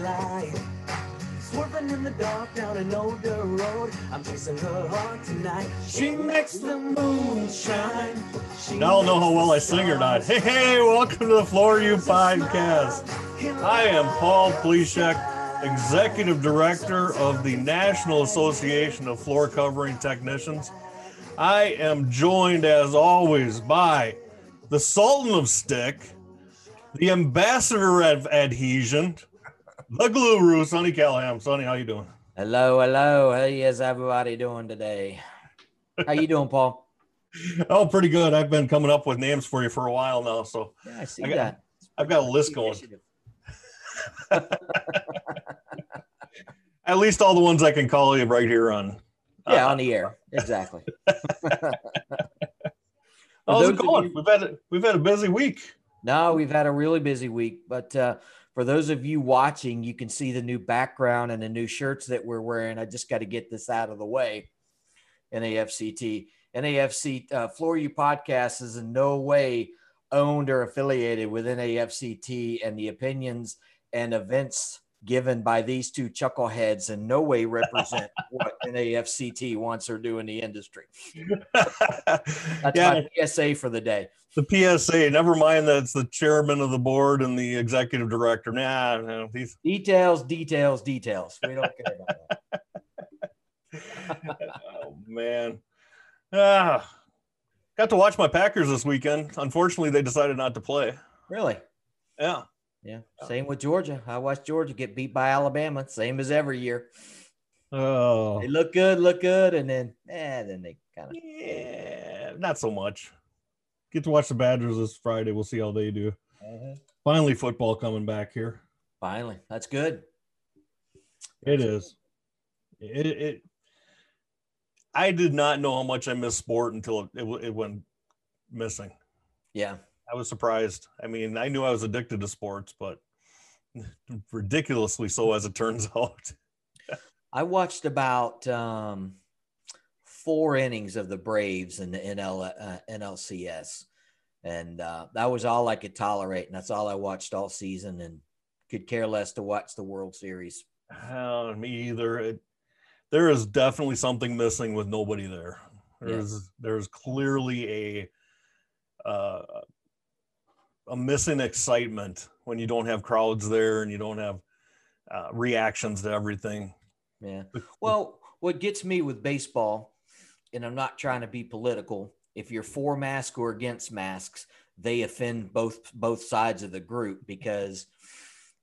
right. Swerving in the dark down an older road. I'm chasing her heart tonight. She makes the moon shine. She Now I'll know how well I sing or not. Hey, hey, welcome to the Floor You podcast. I am Paul Pleshek, Executive Director of the National Association of Floor Covering Technicians. I am joined, as always, by the Sultan of Stick, the Ambassador of Adhesion, the Guru, Sonny Callahan. Sonny, how you doing? Hello, hello. How is everybody doing today? How you doing, Paul? Oh, pretty good. I've been coming up with names for you for a while now, so Yeah, I see I got- that. I've got a list going. At least all the ones I can call you right here on. Yeah, uh, on the air. Exactly. How's it going? you- We've had a, we've had a busy week. No, we've had a really busy week, but uh, for those of you watching, you can see the new background and the new shirts that we're wearing. I just got to get this out of the way. NAFCT, NAFC uh, Floor You podcast is in no way owned or affiliated with NAFCT, and the opinions and events given by these two chuckleheads in no way represent what NAFCT wants or do in the industry. That's yeah, my PSA for the day. the PSA. Never mind that it's the chairman of the board and the executive director. Nah, no, he's Details, details, details. We don't care about that. oh man. Ah, got to watch my Packers this weekend. Unfortunately, they decided not to play. Really? Yeah. Yeah. Same with Georgia. I watched Georgia get beat by Alabama, same as every year. Oh. They look good, look good, and then eh, then they kind of Yeah, not so much. Get to watch the Badgers this Friday. We'll see how they do. Mm-hmm. Finally, football coming back here. finally. That's good. It is. It, it. I did not know how much I missed sport until it, it, it went missing. Yeah. I was surprised. I mean, I knew I was addicted to sports, but ridiculously so, as it turns out. I watched about um, four innings of the Braves in the NL, uh, NLCS, and uh, that was all I could tolerate, and that's all I watched all season, and could care less to watch the World Series. Uh, me either. It, there is definitely something missing with nobody there. There's there's clearly a uh, a missing excitement when you don't have crowds there and you don't have uh, reactions to everything. Yeah. Well, what gets me with baseball, and I'm not trying to be political, if you're for mask or against masks, they offend both both sides of the group because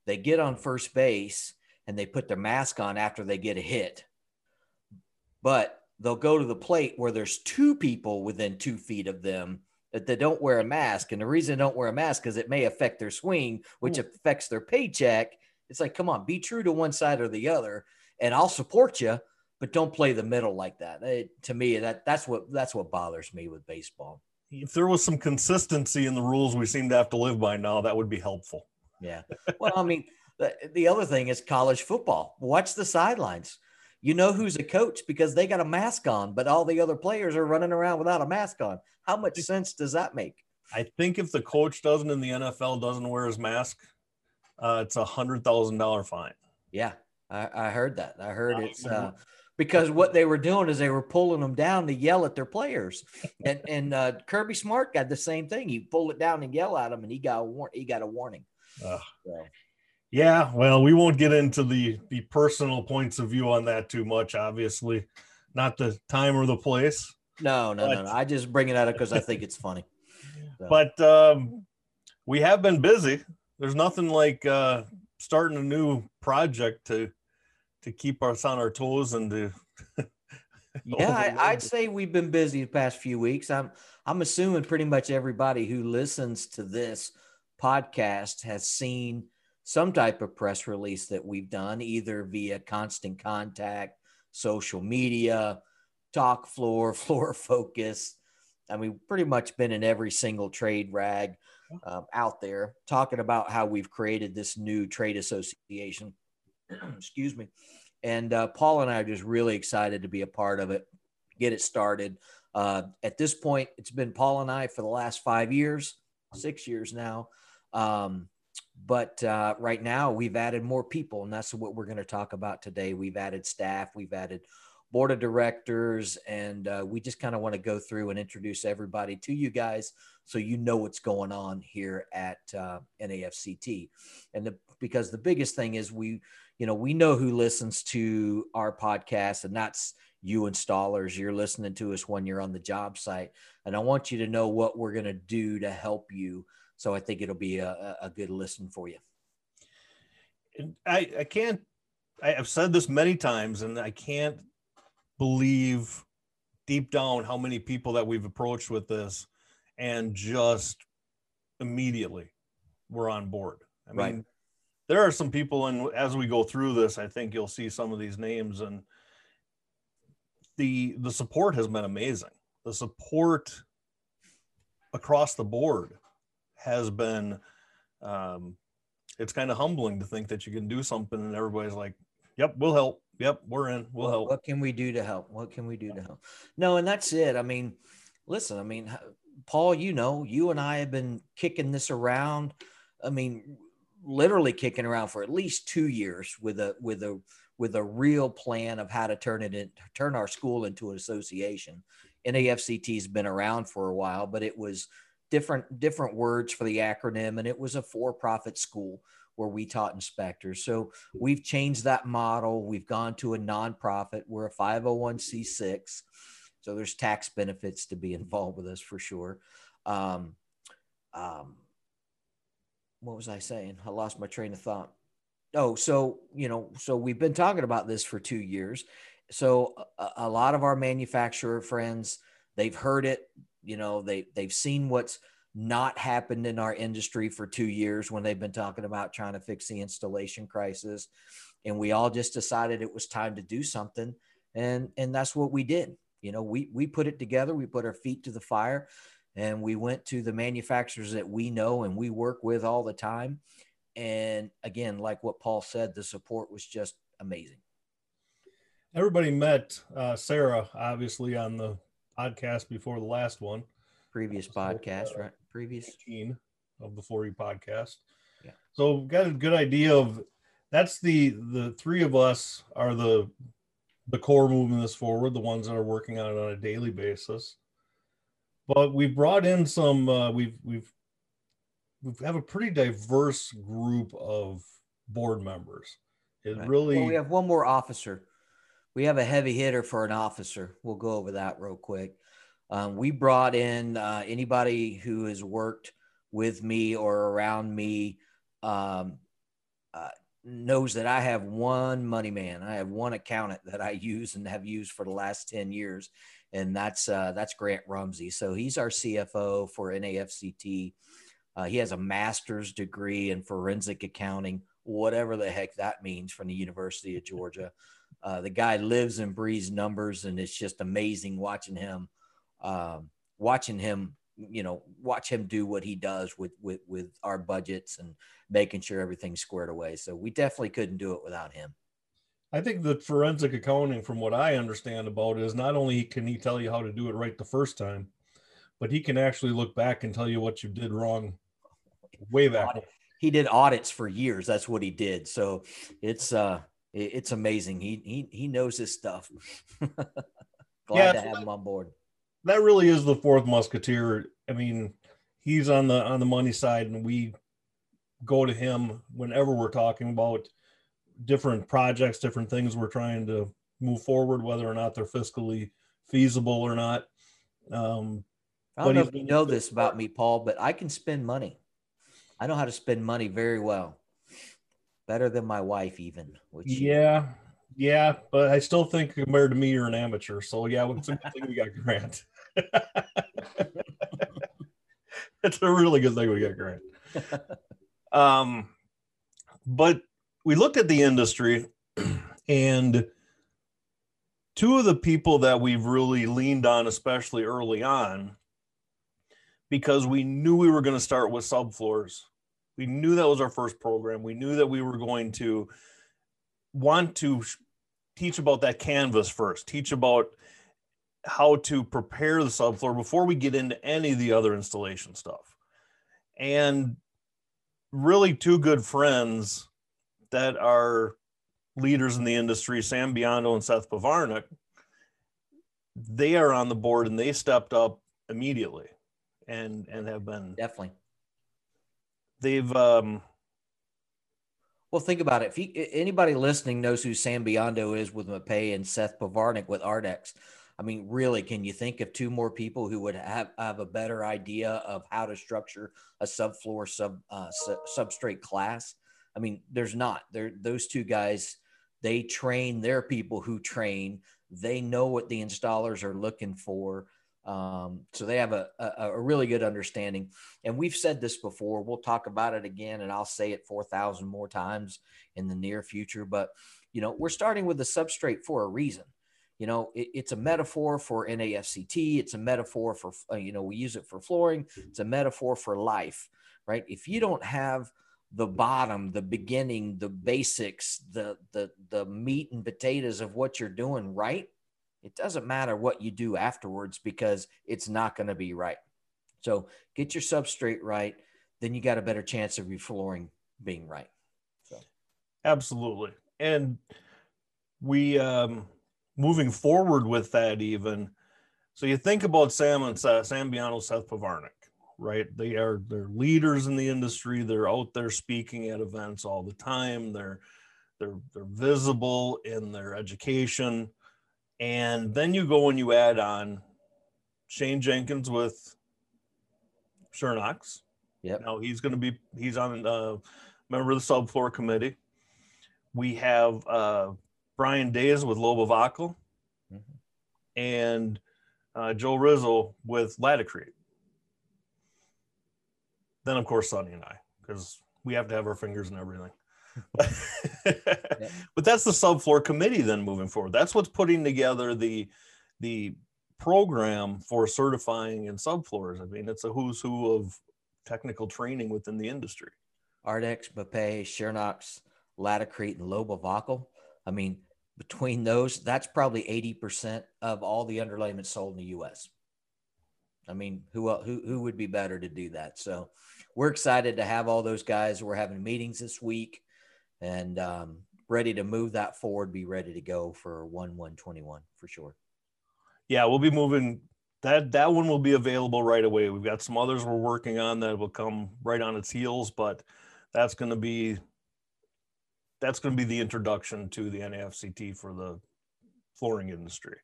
they get on first base and they put their mask on after they get a hit. But they'll go to the plate where there's two people within two feet of them that they don't wear a mask. And the reason they don't wear a mask is it may affect their swing, which hmm. affects their paycheck. It's like, come on, be true to one side or the other and I'll support you, but don't play the middle like that. It- to me, that that's what that's what bothers me with baseball. If there was some consistency in the rules we seem to have to live by now, that would be helpful. Yeah. Well, I mean, the, the other thing is college football. Watch the sidelines. You know who's a coach because they got a mask on, but all the other players are running around without a mask on. How much sense does that make? I think if the coach doesn't in the NFL doesn't wear his mask, uh, it's a hundred thousand dollar fine. Yeah, I, I heard that. I heard it's uh, because what they were doing is they were pulling them down to yell at their players, and and uh, Kirby Smart got the same thing. He pulled it down and yell at him, and he got a war- he got a warning. So, Yeah, well, we won't get into the the personal points of view on that too much. Obviously, not the time or the place. No, no, no, But- no. I just bring it out because I think it's funny. So, But um, we have been busy. There's nothing like uh, starting a new project to to keep us on our toes and to. yeah, I, I'd say we've been busy the past few weeks. I'm I'm assuming pretty much everybody who listens to this podcast has seen some type of press release that we've done, either via constant contact, social media, talk floor, floor focus. I mean, pretty much been in every single trade rag um, out there talking about how we've created this new trade association. Excuse me. And uh, Paul and I are just really excited to be a part of it, get it started. Uh, at this point, it's been Paul and I for the last five years, six years now. Um, but uh, right now we've added more people, and that's what we're going to talk about today. We've added staff, we've added board of directors, and uh, we just kind of want to go through and introduce everybody to you guys so you know what's going on here at uh, NAFCT. And the, because the biggest thing is we, you know, we know who listens to our podcast, and that's you installers. You're listening to us when you're on the job site, and I want you to know what we're going to do to help you so I think it'll be a, a good listen for you. I, I can't, I've said this many times and I can't believe deep down how many people that we've approached with this and just immediately we're on board. I mean, right. there are some people, and as we go through this, I think you'll see some of these names, and the the support has been amazing. The support across the board has been um, it's kind of humbling to think that you can do something and everybody's like yep we'll help yep we're in. We'll what, help. what can we do to help? What can we do to help? No and that's it. I mean listen i mean paul you know you and i have been kicking this around i mean literally kicking around for at least two years with a with a with a real plan of how to turn it in turn our school into an association. Nafct has been around for a while but it was different different words for the acronym and it was a for-profit school where we taught inspectors. So we've changed that model. We've gone to a nonprofit. We're a 501c6 so there's tax benefits to be involved with us for sure. Um, um, what was i saying? I lost my train of thought. Oh so you know so we've been talking about this for two years. So a, a lot of our manufacturer friends they've heard it you know, they they've seen what's not happened in our industry for two years when they've been talking about trying to fix the installation crisis, and we all just decided it was time to do something, and and that's what we did. You know, we we put it together. We put our feet to the fire, and we went to the manufacturers that we know and we work with all the time. And again, like what Paul said, the support was just amazing. Everybody met uh, Sarah, obviously, on the podcast before the last one. Previous podcast, uh, right? Previous 18 of the 40 podcast. Yeah. So got a good idea of that's the the three of us are the the core moving this forward, the ones that are working on it on a daily basis. But we've brought in some uh, we've we've we have a pretty diverse group of board members. It right. really well, we have one more officer we have a heavy hitter for an officer. We'll go over that real quick. Um, we brought in uh, anybody who has worked with me or around me um, uh, knows that I have one money man. I have one accountant that I use and have used for the last 10 years. And that's, uh, that's Grant Rumsey. So he's our CFO for NAFCT. Uh, he has a master's degree in forensic accounting, whatever the heck that means from the University of Georgia. Uh, the guy lives and breathes numbers, and it's just amazing watching him, um, watching him, you know, watch him do what he does with with with our budgets and making sure everything's squared away. So we definitely couldn't do it without him. I think the forensic accounting, from what I understand about, it, is not only can he tell you how to do it right the first time, but he can actually look back and tell you what you did wrong way back. He did audits for years. That's what he did. So it's uh it's amazing. He he he knows his stuff. Glad yeah, to have him on board. That really is the fourth musketeer. I mean, he's on the on the money side, and we go to him whenever we're talking about different projects, different things we're trying to move forward, whether or not they're fiscally feasible or not. Um, I don't know if you know this about me, Paul, but I can spend money. I know how to spend money very well better than my wife even which yeah yeah but i still think compared to me you're an amateur so yeah it's a good thing we got grant it's a really good thing we got grant um but we looked at the industry and two of the people that we've really leaned on especially early on because we knew we were going to start with subfloors we knew that was our first program. We knew that we were going to want to teach about that canvas first, teach about how to prepare the subfloor before we get into any of the other installation stuff. And really two good friends that are leaders in the industry, Sam Biondo and Seth Pevarnik, they are on the board and they stepped up immediately and and have been definitely. They've um well think about it. If you, anybody listening knows who sam biondo is with mapei and seth pevarnik with ardex i mean really can you think of two more people who would have, have a better idea of how to structure a subfloor sub uh, su- substrate class i mean there's not there those two guys they train their people who train they know what the installers are looking for um, so they have a, a, a, really good understanding. And we've said this before. We'll talk about it again, and I'll say it 4,000 more times in the near future. But, you know, we're starting with the substrate for a reason. You know, it, it's a metaphor for NAFCT. It's a metaphor for, uh, you know, we use it for flooring. It's a metaphor for life, right? If you don't have the bottom, the beginning, the basics, the the the meat and potatoes of what you're doing right, it doesn't matter what you do afterwards because it's not going to be right. So get your substrate right, then you got a better chance of your flooring being right. So absolutely. And we um moving forward with that even so you think about Sam and Seth, Sam Biondo, Seth Pevarnik, right? They are they're leaders in the industry. They're out there speaking at events all the time. They're they're they're visible in their education. And then you go and you add on Shane Jenkins with Schönox. Yeah. Now he's going to be, he's on, uh, member of the subfloor committee. We have uh, Brian Days with Lobovacal mm-hmm. and uh, Joe Rizzo with Laticrete. Then, of course, Sonny and I, because we have to have our fingers in everything. But that's the subfloor committee then moving forward. That's what's putting together the the program for certifying in subfloors. I mean, it's a who's who of technical training within the industry. Ardex, Mapei, Schönox, Laticrete, and Lobovacal. I mean, between those, that's probably 80% of all the underlayments sold in the US. I mean, who, who, who would be better to do that? So we're excited to have all those guys. We're having meetings this week and um, ready to move that forward, be ready to go for 1 121 for sure. Yeah, we'll be moving that that one will be available right away. We've got some others we're working on that will come right on its heels, but that's going to be that's going to be the introduction to the NAFCT for the flooring industry.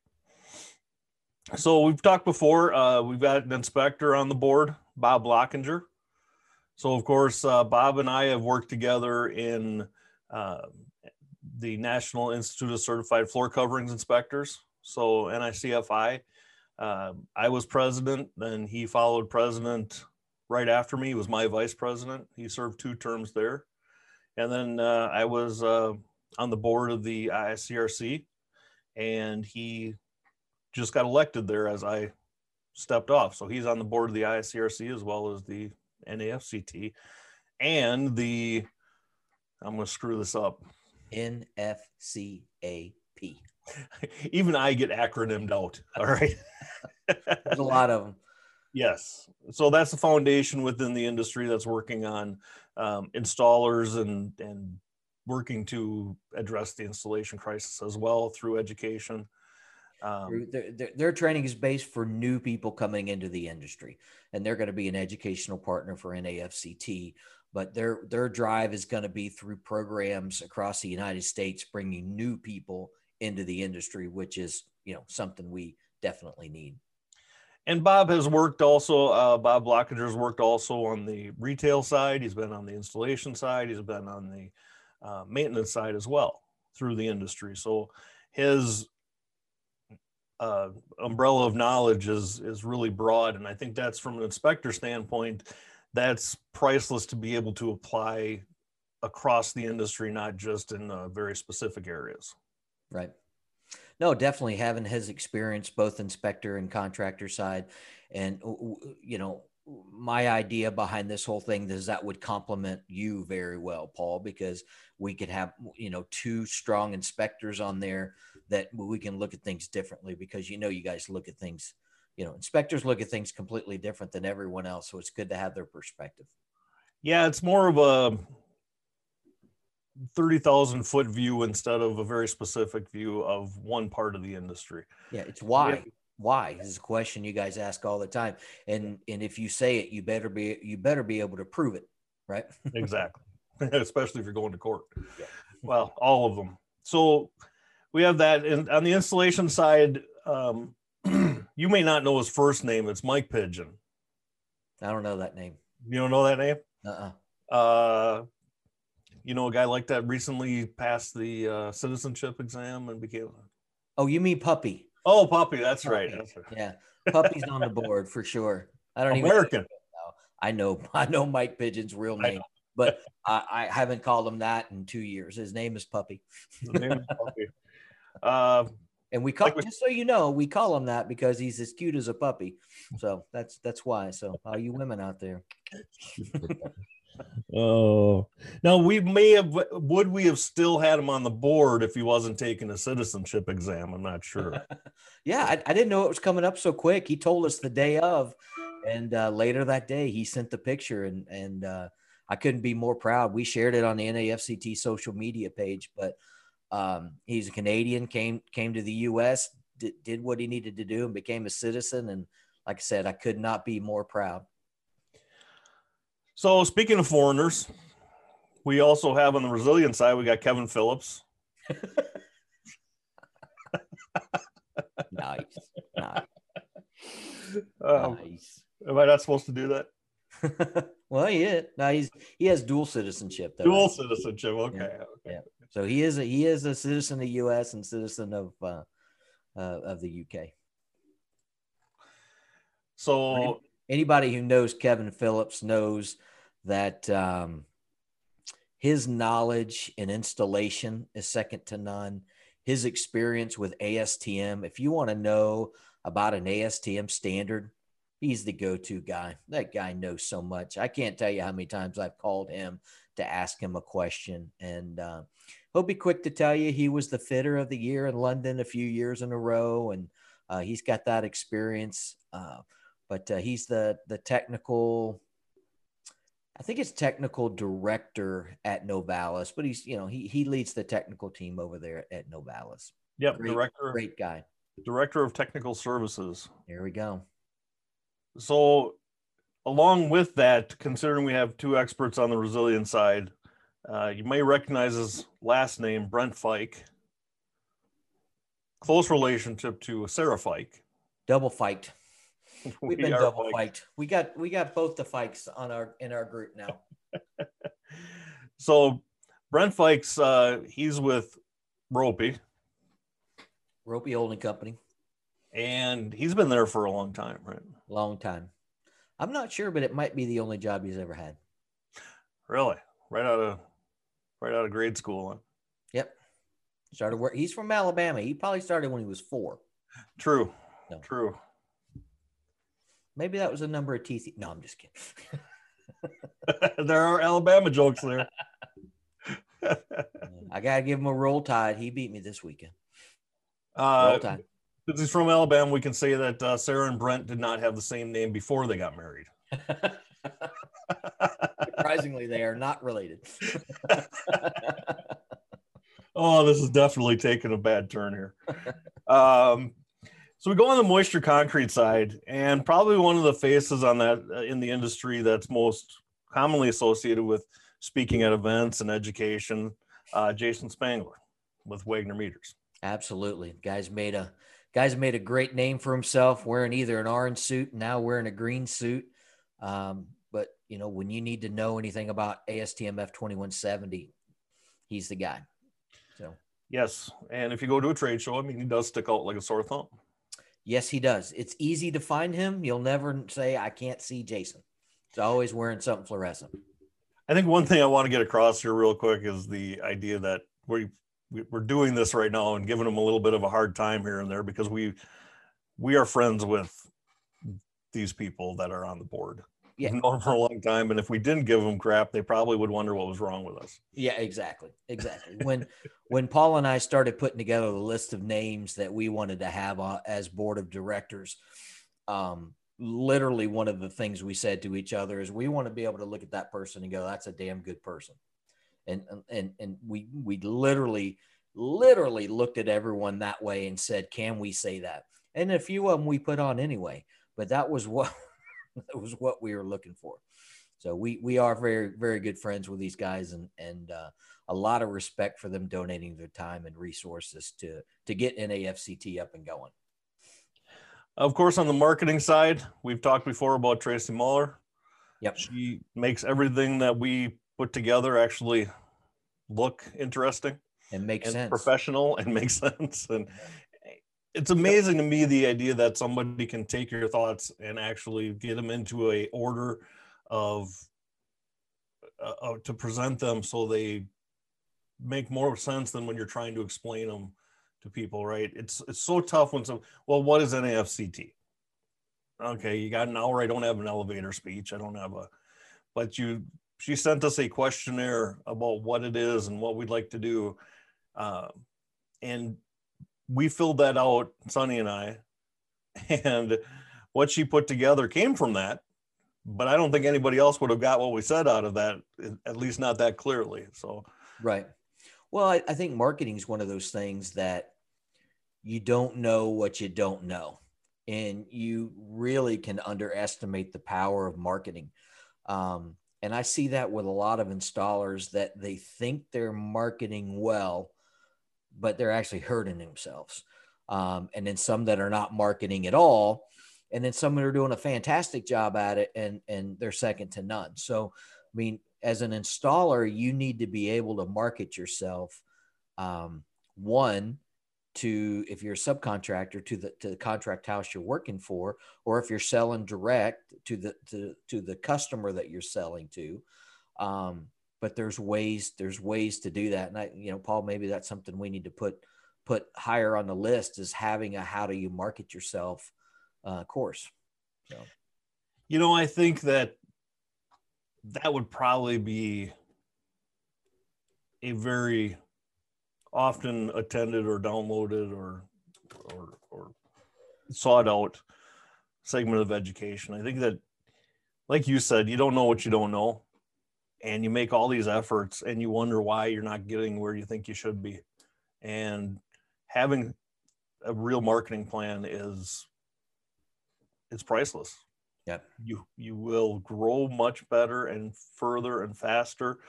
So we've talked before. Uh, we've got an inspector on the board, Bob Lockinger. So of course, uh, Bob and I have worked together in uh, the National Institute of Certified Floor Coverings Inspectors, so NICFI. Uh, I was president, then he followed president right after me. He was my vice president. He served two terms there. And then uh, I was uh, on the board of the ICRC, and he just got elected there as I stepped off. So he's on the board of the ICRC as well as the NAFCT and the I'm going to screw this up. NFCAP. Even I get acronymed out. All right. There's a lot of them. Yes. So that's the foundation within the industry that's working on um, installers and, and working to address the installation crisis as well through education. Um, their, their, their, training is based for new people coming into the industry, and they're going to be an educational partner for NAFCT but their their drive is going to be through programs across the United States, bringing new people into the industry, which is you know something we definitely need. And Bob has worked also. Uh, Bob Blockinger has worked also on the retail side. He's been on the installation side. He's been on the uh, maintenance side as well through the industry. So his uh, umbrella of knowledge is is really broad, and I think that's from an inspector standpoint that's priceless to be able to apply across the industry, not just in uh, very specific areas. Right. No, definitely having his experience, both inspector and contractor side. And, you know, my idea behind this whole thing is that would complement you very well, Paul, because we could have, you know, two strong inspectors on there that we can look at things differently because, you know, you guys look at things you know, inspectors look at things completely different than everyone else. So it's good to have their perspective. Yeah, it's more of a 30,000 foot view instead of a very specific view of one part of the industry. Yeah, it's why. Why this is a question you guys ask all the time, and and if you say it, you better be you better be able to prove it, right? exactly, especially if you're going to court. Yeah. Well, all of them. So we have that, and on the installation side, um, you may not know his first name. It's Mike Pigeon. I don't know that name. You don't know that name? Uh-uh. Uh You know a guy like that recently passed the uh, citizenship exam and became. Oh, you mean Puppy? Oh, Puppy. That's Puppy. right. That's right. Yeah, Puppy's on the board for sure. I don't even American. I know. I know Mike Pigeon's real name, but I, I, haven't called him that in two years. His name is Puppy. name is Puppy. Uh, and we call like just so you know, we call him that because he's as cute as a puppy. So that's that's why. So all you women out there. oh, now we may have would we have still had him on the board if he wasn't taking a citizenship exam? I'm not sure. yeah, I, I, didn't know it was coming up so quick. He told us the day of, and uh, later that day he sent the picture, and and uh, I couldn't be more proud. We shared it on the NAFCT social media page, but um, he's a Canadian, came came to the U.S., did, did what he needed to do, and became a citizen. And like I said, I could not be more proud. So speaking of foreigners, we also have on the resilient side, we got Kevin Phillips. nice. nice. Um, nice. Am I not supposed to do that? well, he is. No, he's he has dual citizenship. Though, dual right? citizenship. Okay. Yeah. okay. Yeah. So he is a he is a citizen of the U.S. and citizen of uh, uh, of the U.K. So anybody who knows Kevin Phillips knows that um, his knowledge and installation is second to none. His experience with ASTM, if you want to know about an ASTM standard, he's the go-to guy. That guy knows so much. I can't tell you how many times I've called him to ask him a question, and uh, he'll be quick to tell you he was the fitter of the year in London a few years in a row, and uh, he's got that experience. Uh, but uh, he's the the technical. I think it's technical director at Novalis, but he's you know he he leads the technical team over there at Novalis. Yep, great, director, great guy, director of technical services. There we go. So, along with that, considering we have two experts on the resilient side, uh, you may recognize his last name, Brent Fike. Close relationship to Sarah Fike. Double fight. We've we been double fight. We got we got both the Fikes on our in our group now. so Brent Fikes, uh, he's with Roppe. Roppe Holding Company. And he's been there for a long time, right? Long time. I'm not sure, but it might be the only job he's ever had. Really? Right out of right out of grade school. Huh? Yep. Started work. He's from Alabama. He probably started when he was four. True. No. True. Maybe that was a number of teeth. No, I'm just kidding. there are Alabama jokes there. I gotta give him a roll tide. He beat me this weekend. Uh, roll tide. Since he's from Alabama, we can say that uh, Sarah and Brent did not have the same name before they got married. Surprisingly, they are not related. oh, this is definitely taking a bad turn here. Um, so we go on the moisture concrete side, and probably one of the faces on that uh, in the industry that's most commonly associated with speaking at events and education, uh, Jason Spangler with Wagner Meters. Absolutely, guys made a guys made a great name for himself, wearing either an orange suit, now wearing a green suit. Um, but you know, when you need to know anything about ASTM F2170, he's the guy. So yes, and if you go to a trade show, I mean, he does stick out like a sore thumb. Yes, he does. It's easy to find him. You'll never say I can't see Jason. He's always wearing something fluorescent. I think one thing I want to get across here real quick is the idea that we we're doing this right now and giving him a little bit of a hard time here and there because we we are friends with these people that are on the board yeah. known for a long time. And if we didn't give them crap, they probably would wonder what was wrong with us. Yeah, exactly. Exactly. when when Paul and I started putting together the list of names that we wanted to have uh, as board of directors, um, literally one of the things we said to each other is we want to be able to look at that person and go, that's a damn good person. And, and, and we, we literally, literally looked at everyone that way and said, can we say that? And a few of them we put on anyway, but that was what, that was what we were looking for. So we, we are very, very good friends with these guys and, and, uh, a lot of respect for them donating their time and resources to, to get NAFCT up and going. Of course, on the marketing side, we've talked before about Tracy Muller. Yep. She makes everything that we put together actually look interesting and make and sense. professional and make sense. And it's amazing to me the idea that somebody can take your thoughts and actually get them into a order of uh, uh, to present them so they make more sense than when you're trying to explain them to people, right? It's it's so tough when some well, what is NAFCT? Okay, you got an hour. I don't have an elevator speech. I don't have a, but you she sent us a questionnaire about what it is and what we'd like to do, uh, and we filled that out, Sonny and I, and what she put together came from that. But I don't think anybody else would have got what we said out of that, at least not that clearly. So, right. Well, I, I think marketing is one of those things that you don't know what you don't know. And you really can underestimate the power of marketing. Um, and I see that with a lot of installers that they think they're marketing well, but they're actually hurting themselves. Um, and then some that are not marketing at all. And then some that are doing a fantastic job at it and, and they're second to none. So, I mean, as an installer, you need to be able to market yourself. Um, one, to if you're a subcontractor to the to the contract house you're working for, or if you're selling direct to the to, to the customer that you're selling to. Um, but there's ways there's ways to do that, and I you know Paul maybe that's something we need to put put higher on the list is having a how do you market yourself uh, course. So, you know, I think that that would probably be a very often attended or downloaded or or, or sought out segment of education. I think that, like you said, you don't know what you don't know, and you make all these efforts, and you wonder why you're not getting where you think you should be, and having a real marketing plan is it's priceless. Yeah. You you will grow much better and further and faster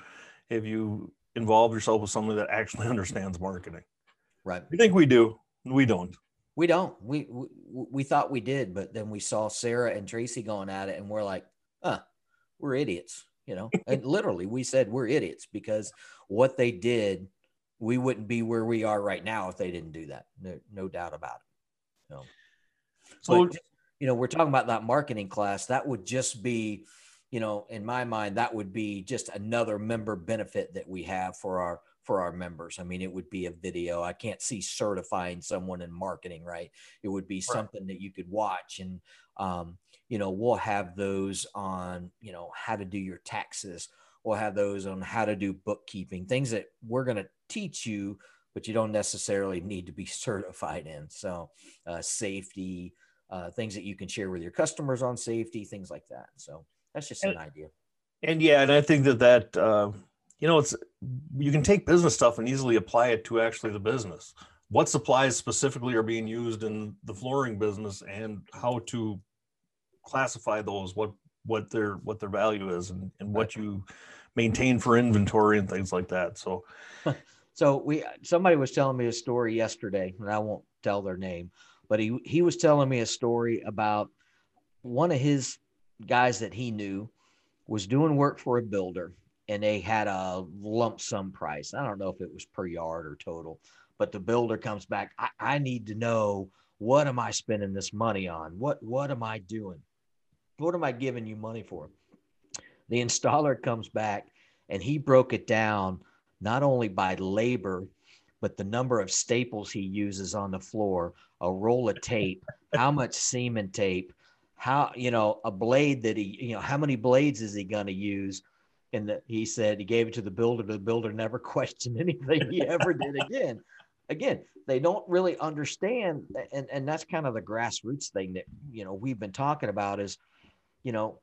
if you involve yourself with someone that actually understands marketing. Right. We think we do. We don't. We don't. We, we we thought we did, but then we saw Sarah and Tracy going at it, and we're like, "Huh, we're idiots," you know. and literally, we said we're idiots because what they did, we wouldn't be where we are right now if they didn't do that. No, no doubt about it. So, so but, you know, we're talking about that marketing class. That would just be you know, in my mind, that would be just another member benefit that we have for our for our members. I mean, it would be a video. I can't see certifying someone in marketing, right? It would be right. something that you could watch, and um, you know, we'll have those on, you know, how to do your taxes. We'll have those on how to do bookkeeping, things that we're going to teach you, but you don't necessarily need to be certified in. So, uh, safety, uh, things that you can share with your customers on safety, things like that. So, that's just and, an idea. And yeah, and I think that that uh, you know it's you can take business stuff and easily apply it to actually the business. What supplies specifically are being used in the flooring business, and how to classify those, what what their what their value is, and, and what you maintain for inventory and things like that. So, so we somebody was telling me a story yesterday, and I won't tell their name, but he he was telling me a story about one of his guys that he knew was doing work for a builder and they had a lump sum price. I don't know if it was per yard or total, but the builder comes back. I, I need to know what am I spending this money on? What what am I doing? What am I giving you money for? The installer comes back and he broke it down not only by labor, but the number of staples he uses on the floor, a roll of tape, how much seam tape, how you know a blade that he you know how many blades is he going to use and that he said he gave it to the builder the builder never questioned anything he ever did again again, they don't really understand, and and that's kind of the grassroots thing that you know we've been talking about is, you know,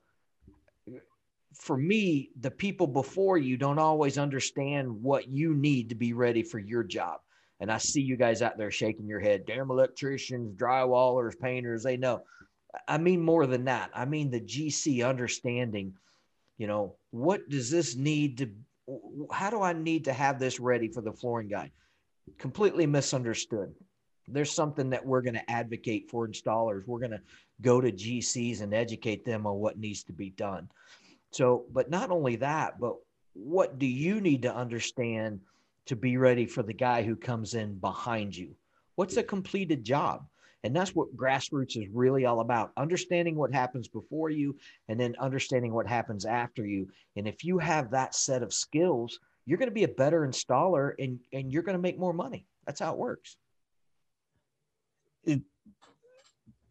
for me, the people before you don't always understand what you need to be ready for your job. And I see you guys out there shaking your head, damn electricians, drywallers, painters, they know. I mean more than that. I mean the GC understanding, you know, what does this need to how do I need to have this ready for the flooring guy? Completely misunderstood. There's something that we're going to advocate for installers. We're going to go to GCs and educate them on what needs to be done. So, but not only that, but what do you need to understand to be ready for the guy who comes in behind you? What's a completed job? And that's what grassroots is really all about understanding what happens before you and then understanding what happens after you. And if you have that set of skills, you're going to be a better installer and, and you're going to make more money. That's how it works. It,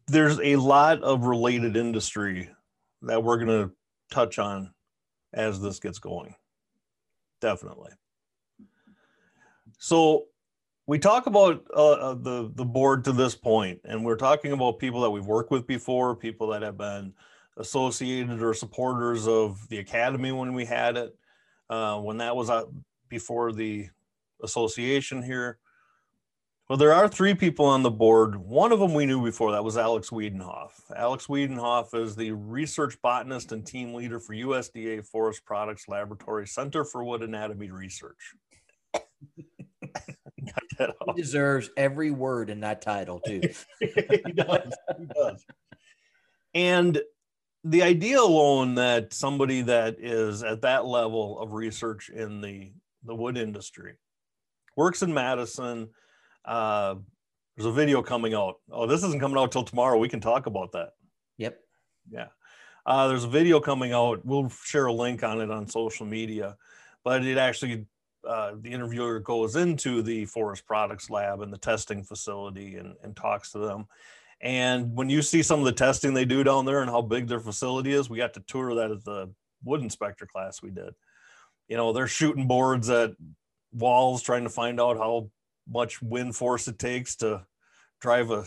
there's a lot of related industry that we're going to touch on as this gets going. Definitely. So we talk about uh, uh, the the board to this point, and we're talking about people that we've worked with before, people that have been associated or supporters of the academy when we had it, uh, when that was before the association here. Well, there are three people on the board. One of them we knew before. That was Alex Wiedenhoeft. Alex Wiedenhoeft is the research botanist and team leader for USDA Forest Products Laboratory Center for Wood Anatomy Research. He deserves every word in that title, too. he does. He does. And the idea alone that somebody that is at that level of research in the, the wood industry works in Madison uh, there's a video coming out. Oh, this isn't coming out till tomorrow. We can talk about that. Yep. Yeah. Uh, there's a video coming out. We'll share a link on it on social media, but it actually uh, the interviewer goes into the forest products lab and the testing facility and, and talks to them. And when you see some of the testing they do down there and how big their facility is, we got to tour that at the wood inspector class we did. You know, they're shooting boards at walls trying to find out how much wind force it takes to drive a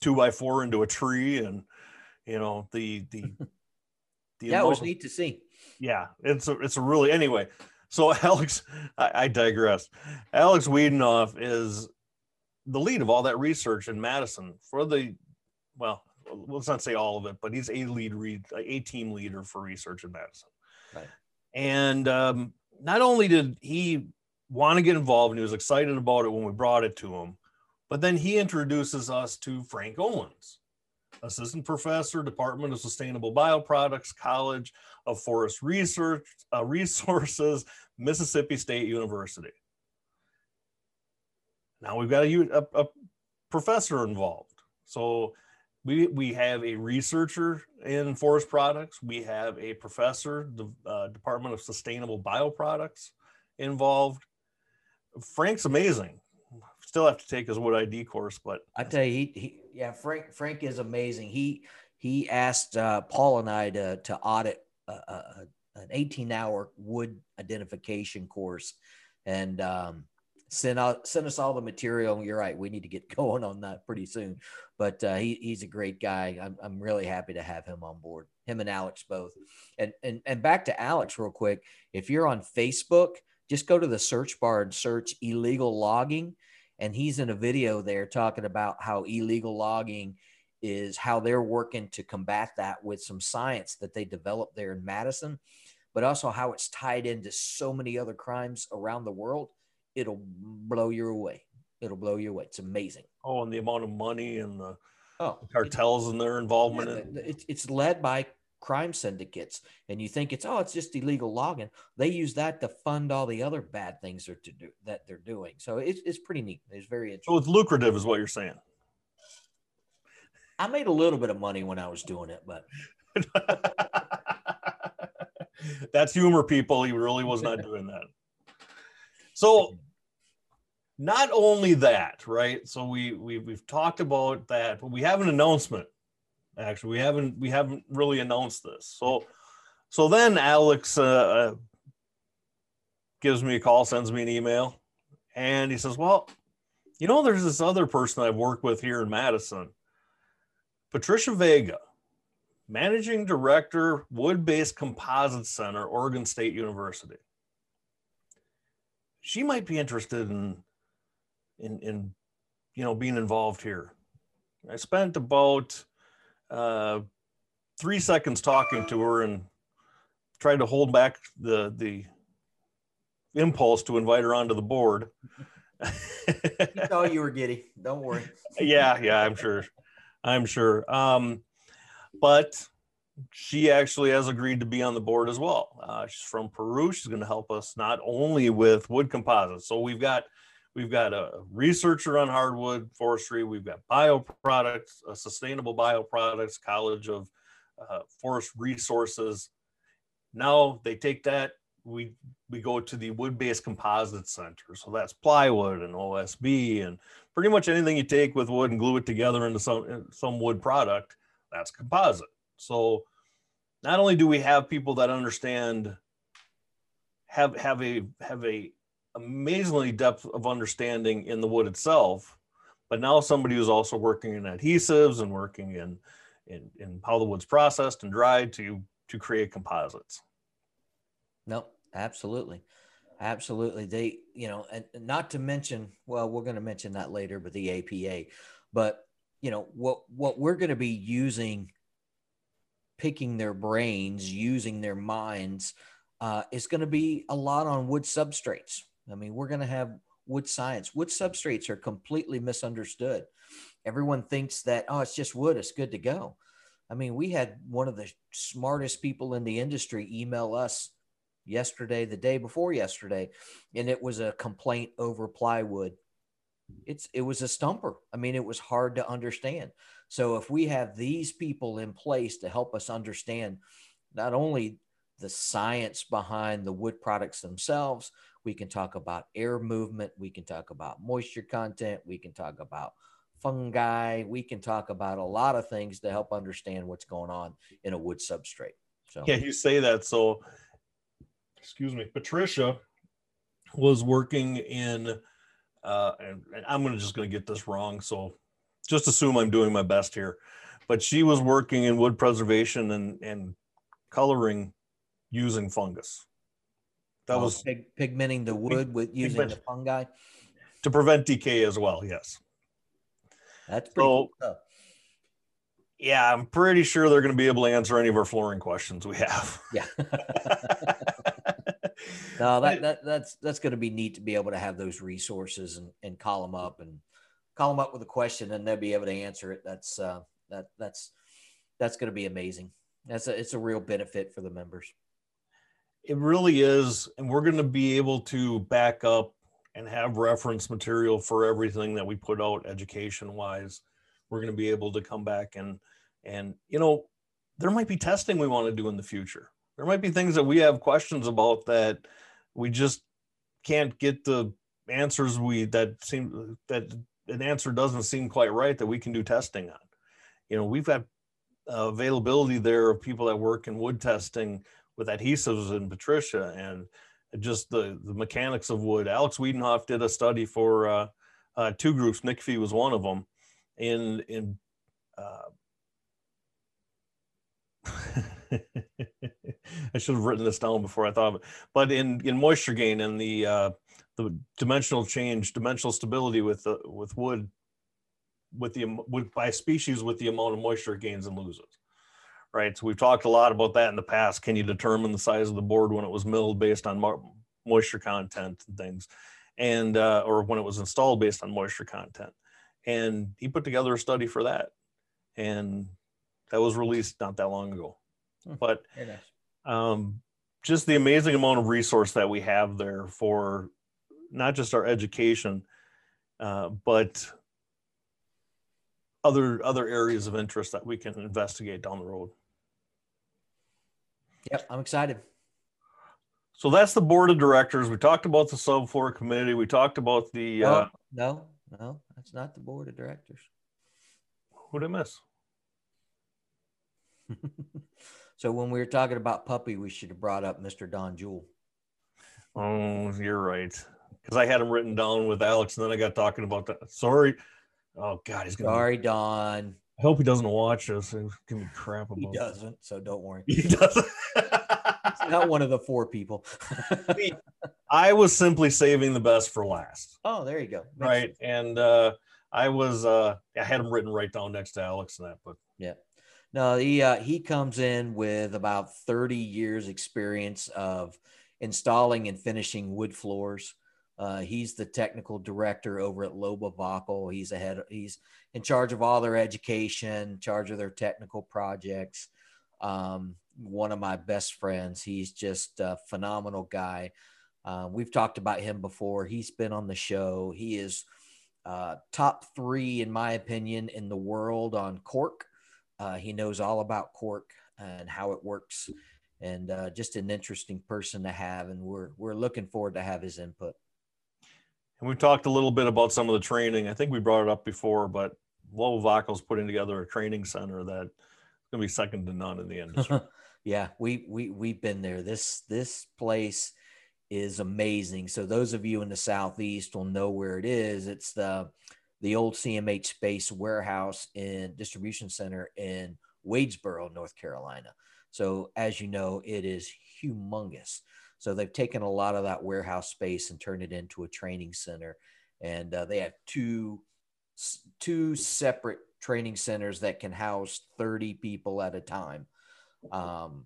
two by four into a tree and you know the the the yeah it was neat to see yeah it's a it's a really anyway so alex I, I digress alex wiedenhoeft is the lead of all that research in madison for the well let's not say all of it but he's a lead read a team leader for research in madison right. and um, not only did he want to get involved and he was excited about it when we brought it to him. But then he introduces us to Frank Owens, assistant professor, Department of Sustainable Bioproducts, College of Forest Research uh, Resources, Mississippi State University. Now we've got a, a, a professor involved. So we, we have a researcher in forest products. We have a professor, the uh, Department of Sustainable Bioproducts involved. Frank's amazing. Still have to take his wood ID course, but I tell you, he, he yeah, Frank Frank is amazing. He he asked uh, Paul and I to to audit a, a, an 18 hour wood identification course, and um, send out send us all the material. You're right, we need to get going on that pretty soon. But uh, he, he's a great guy. I'm, I'm really happy to have him on board. Him and Alex both. And and and back to Alex real quick. If you're on Facebook just go to the search bar and search illegal logging. And he's in a video there talking about how illegal logging is how they're working to combat that with some science that they developed there in Madison, but also how it's tied into so many other crimes around the world. It'll blow you away. It'll blow you away. It's amazing. Oh, and the amount of money and the, oh, cartels and their involvement. Yeah, in- it's led by crime syndicates and you think it's oh it's just illegal logging they use that to fund all the other bad things they're to do that they're doing so it's, it's pretty neat it's very interesting so it's lucrative is what you're saying i made a little bit of money when i was doing it but that's humor people. He really was not doing that. So not only that right? So we, we we've talked about that but we have an announcement Actually, we haven't we haven't really announced this. So so then Alex uh, uh, gives me a call, sends me an email, and he says, "Well, You know, there's this other person I've worked with here in Madison, Patricia Vega, managing director, Wood Based Composite Center, Oregon State University. She might be interested in, in, in you know, being involved here. I spent about uh, three seconds talking to her and tried to hold back the the impulse to invite her onto the board. you thought you were giddy. Don't worry. yeah, yeah, I'm sure. I'm sure. Um, but she actually has agreed to be on the board as well. Uh, she's from Peru. She's going to help us not only with wood composites. So we've got we've got a researcher on hardwood forestry. We've got bioproducts, a sustainable bioproducts, College of uh, Forest Resources. Now they take that. We we go to the wood-based composite center. So that's plywood and OSB and pretty much anything you take with wood and glue it together into some some wood product. That's composite. So not only do we have people that understand have have a have a amazingly depth of understanding in the wood itself, but now somebody who's also working in adhesives and working in in, in how the wood's processed and dried to to create composites. No, absolutely. Absolutely. They, you know, and not to mention, well, we're going to mention that later, but the APA, but you know, what, what we're going to be using, picking their brains, using their minds, uh, is going to be a lot on wood substrates. I mean, we're going to have wood science. Wood substrates are completely misunderstood. Everyone thinks that, oh, it's just wood, it's good to go. I mean, we had one of the smartest people in the industry email us yesterday, the day before yesterday, and it was a complaint over plywood. It's it was a stumper. I mean, it was hard to understand. So if we have these people in place to help us understand not only the science behind the wood products themselves, we can talk about air movement, we can talk about moisture content, we can talk about fungi, we can talk about a lot of things to help understand what's going on in a wood substrate. So yeah, you say that. So excuse me, Patricia was working in, uh, and, and I'm gonna just gonna get this wrong, so just assume I'm doing my best here. But she was working in wood preservation and and coloring using fungus. That Oh, was pig, pigmenting the wood with using the fungi. to prevent decay as well. Yes. That's pretty cool So- stuff. Yeah, I'm pretty sure they're going to be able to answer any of our flooring questions we have. Yeah. no, that, that that's that's going to be neat to be able to have those resources and, and call them up and call them up with a question and they'll be able to answer it. That's uh, that that's that's going to be amazing. That's a it's a real benefit for the members. It really is. And we're going to be able to back up and have reference material for everything that we put out education wise. We're going to be able to come back and, and, you know, there might be testing we want to do in the future. There might be things that we have questions about that we just can't get the answers we, that seem, that an answer doesn't seem quite right that we can do testing on. You know, we've got uh, availability there of people that work in wood testing with adhesives and Patricia and just the, the mechanics of wood. Alex Wiedenhoeft did a study for uh, uh, two groups. Nick Fee was one of them. In in uh, I should have written this down before I thought of it. But in in moisture gain and the uh, the dimensional change, dimensional stability with the with wood with the with by species with the amount of moisture it gains and loses right? So we've talked a lot about that in the past. Can you determine the size of the board when it was milled based on moisture content and things, and uh, or when it was installed based on moisture content? And he put together a study for that, and that was released not that long ago. Hmm. But um, just the amazing amount of resource that we have there for not just our education, uh, but other other areas of interest that we can investigate down the road. Yep, I'm excited. So that's the board of directors. We talked about the subfloor committee. We talked about the uh, no, no, no, that's not the board of directors. who did I miss? so when we were talking about puppy, we should have brought up Mr. Don Jewell. Oh, you're right. because I had him written down with Alex, and then I got talking about that. Sorry. Oh God, he's gonna. Sorry, Don. I hope he doesn't watch this and give me crap about. He doesn't, so don't worry. He doesn't. Not one of the four people. I was simply saving the best for last. oh, there you go. Makes right and uh i was uh i had him written right down next to alex and that but No, he uh, he comes in with about 30 years experience of installing and finishing wood floors. Uh, he's the technical director over at Loba-Wakol. He's ahead. He's in charge of all their education, charge of their technical projects. Um, one of my best friends. He's just a phenomenal guy. Uh, we've talked about him before. He's been on the show. He is uh, top three, in my opinion, in the world on cork. Uh, he knows all about cork and how it works, and uh, just an interesting person to have. And we're we're looking forward to have his input. and we talked a little bit about some of the training i think we brought it up before but Loba-Wakol's putting together a training center that's going to be second to none in the industry yeah, we we we've been there. This this place is amazing. So those of you in the southeast will know where it is. It's the the old CMH Space warehouse and distribution center in Wadesboro, North Carolina. So as you know, it is humongous. So they've taken a lot of that warehouse space and turned it into a training center, and uh, they have two two separate training centers that can house 30 people at a time. Um,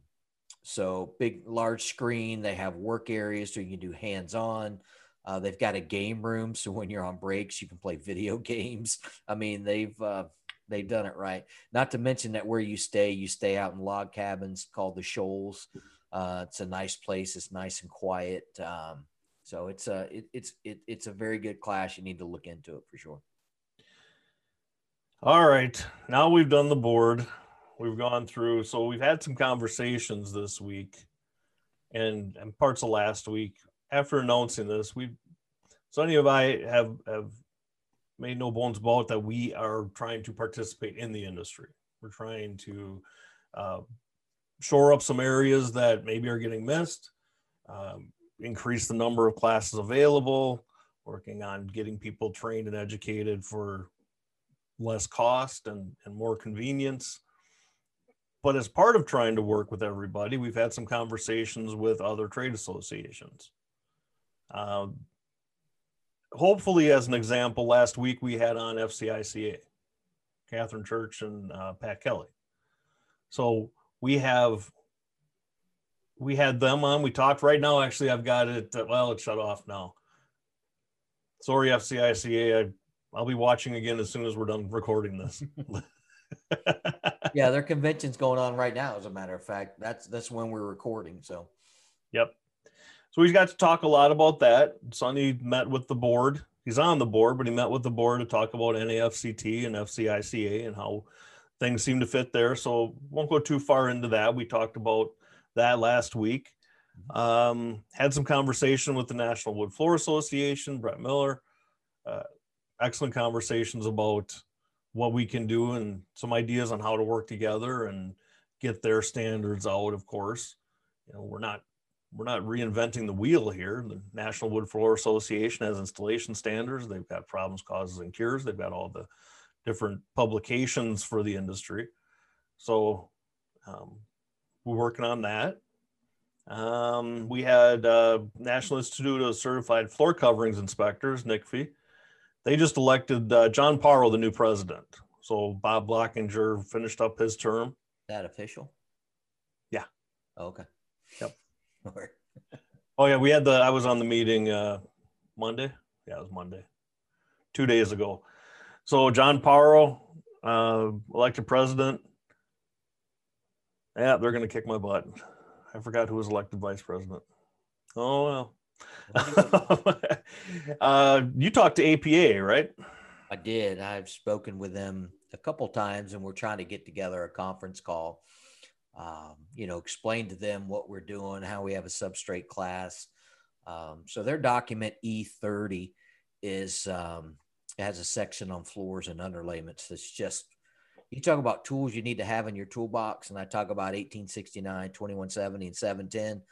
so big, large screen. They have work areas so you can do hands-on. Uh, they've got a game room, so when you're on breaks, you can play video games. I mean, they've uh, they've done it right. Not to mention that where you stay, you stay out in log cabins called the Shoals. Uh, it's a nice place. It's nice and quiet. Um, so it's a it, it's it, it's a very good class. You need to look into it for sure. all right now we've done the board we've gone through so we've had some conversations this week and and parts of last week after announcing this we sonny and i have have made no bones about that we are trying to participate in the industry we're trying to uh, shore up some areas that maybe are getting missed um, increase the number of classes available working on getting people trained and educated for less cost and, and more convenience but as part of trying to work with everybody, we've had some conversations with other trade associations. Um, hopefully, as an example, last week we had on FCICA, Catherine Church and uh, Pat Kelly. So we have we had them on. We talked right now. Actually, I've got it. Uh, well, it's shut off now. Sorry, FCICA. I, I'll be watching again as soon as we're done recording this. Yeah, their convention's going on right now. As a matter of fact, that's that's when we're recording. So Yep. So we got to talk a lot about that. Sonny met with the board. He's on the board, but he met with the board to talk about NAFCT and FCICA and how things seem to fit there. So won't go too far into that. We talked about that last week. Um, had some conversation with the National Wood Floor Association, Brett Miller. Uh, excellent conversations about what we can do and some ideas on how to work together and get their standards out. Of course, you know we're not we're not reinventing the wheel here. The National Wood Floor Association has installation standards. They've got problems, causes, and cures. They've got all the different publications for the industry. So um, we're working on that. Um, we had uh, National Institute of Certified Floor Coverings Inspectors, NICFI. They just elected uh, John Parro the new president. So Bob Blockinger finished up his term. that official? Yeah. Oh, okay. Yep. All right. Oh yeah, we had the. I was on the meeting uh, Monday. Yeah, it was Monday, two days ago. So John Parro, uh, elected president. Yeah, they're gonna kick my butt. I forgot who was elected vice president. Oh well. uh, you talked to APA, right? I did. I've spoken with them a couple times, and we're trying to get together a conference call. Um, you know, explain to them what we're doing, how we have a substrate class. Um, so their document E30 is um, has a section on floors and underlayments. That's just you talk about tools you need to have in your toolbox, and I talk about 1869, 2170, and 710.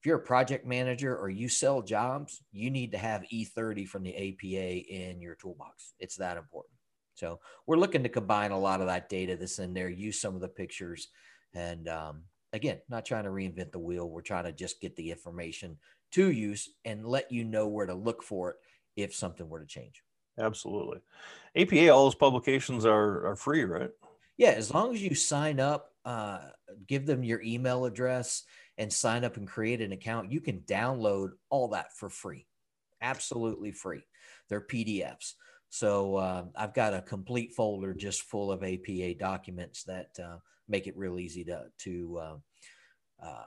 If you're a project manager or you sell jobs, you need to have E30 from the APA in your toolbox. It's that important. So we're looking to combine a lot of that data that's in there, use some of the pictures, and um, again, not trying to reinvent the wheel. We're trying to just get the information to use and let you know where to look for it if something were to change. Absolutely. APA, all those publications are, are free, right? Yeah, as long as you sign up, uh, give them your email address and sign up and create an account, you can download all that for free. Absolutely free. They're PDFs. So uh, I've got a complete folder just full of APA documents that uh, make it real easy to to uh, uh,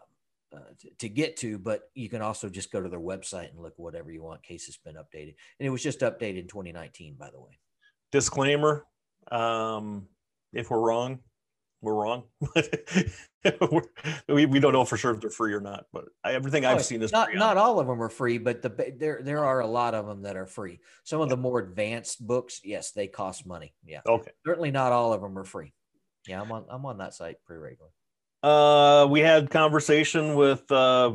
uh, to, to, get to. But you can also just go to their website and look whatever you want. Case it's been updated, and it was just updated in 2019, by the way. Disclaimer: um, If we're wrong, we're wrong. we, we don't know for sure if they're free or not, but I, everything I've oh, seen is not not all of them are free, but the there there are a lot of them that are free. Some of the more advanced books, yes, they cost money. Yeah. Okay. Certainly not all of them are free. Yeah, I'm on I'm on that site pretty regularly. Uh, we had conversation with uh,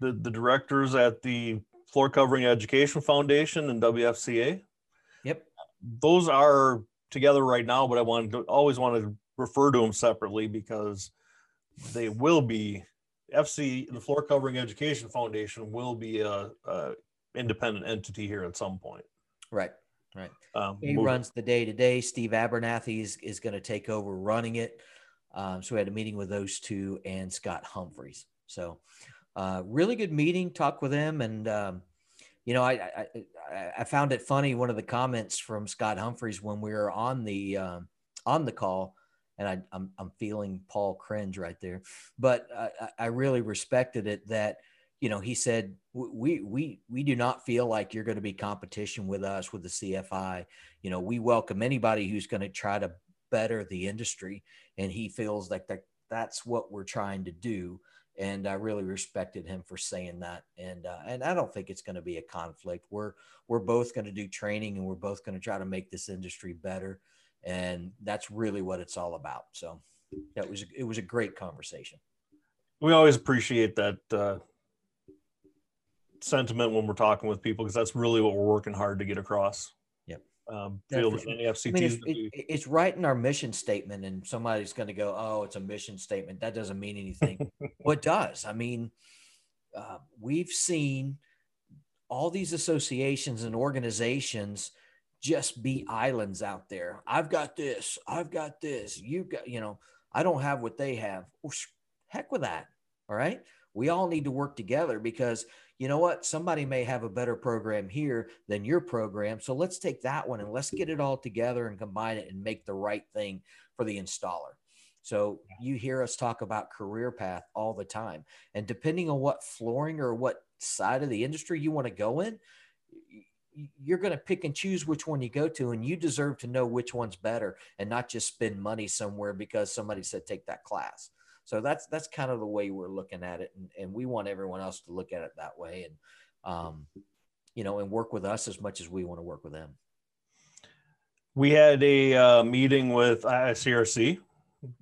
the the directors at the Floor Covering Education Foundation and WFCA. Yep. Those are together right now, but I wanted to always wanted to refer to them separately because they will be FC, the Floor Covering Education Foundation will be a, a independent entity here at some point. Right. Right. Um, he runs the day to day. Steve Abernathy is, is going to take over running it. Um, so we had a meeting with those two and Scott Humphreys. So uh, really good meeting. Talk with them, and um, you know, I, I, I found it funny. One of the comments from Scott Humphreys when we were on the um, on the call and I, I'm, I'm feeling Paul cringe right there. But I, I really respected it that, you know, he said, we, we, we do not feel like you're going to be competition with us with the CFI. You know, we welcome anybody who's going to try to better the industry. And he feels like that that's what we're trying to do. And I really respected him for saying that. And, uh, and I don't think it's going to be a conflict. We're, we're both going to do training and we're both going to try to make this industry better and that's really what it's all about. So that was it was a great conversation. We always appreciate that uh, sentiment when we're talking with people because that's really what we're working hard to get across. Yep. Um, feel that any FCTs. I mean, it, it's right in our mission statement, and somebody's going to go, "Oh, it's a mission statement. That doesn't mean anything." well, it does. I mean, uh, we've seen all these associations and organizations just be islands out there. I've got this. I've got this. You got, you know, I don't have what they have. Well, heck with that. All right. We all need to work together because you know what? Somebody may have a better program here than your program. So let's take that one and let's get it all together and combine it and make the right thing for the installer. So you hear us talk about career path all the time. And depending on what flooring or what side of the industry you want to go in, you're going to pick and choose which one you go to and you deserve to know which one's better and not just spend money somewhere because somebody said take that class so that's that's kind of the way we're looking at it and, and we want everyone else to look at it that way and um, you know and work with us as much as we want to work with them we had a uh, meeting with ICRC,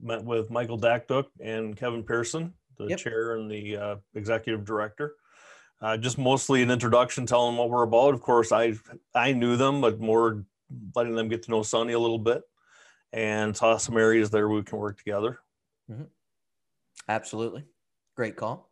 met with Michael Dakduk and Kevin Pearson, the yep. chair and the uh, executive director uh, just mostly an introduction, telling them what we're about. Of course, I I knew them, but more letting them get to know Sonny a little bit, and saw some areas there we can work together. Mm-hmm. Absolutely, great call.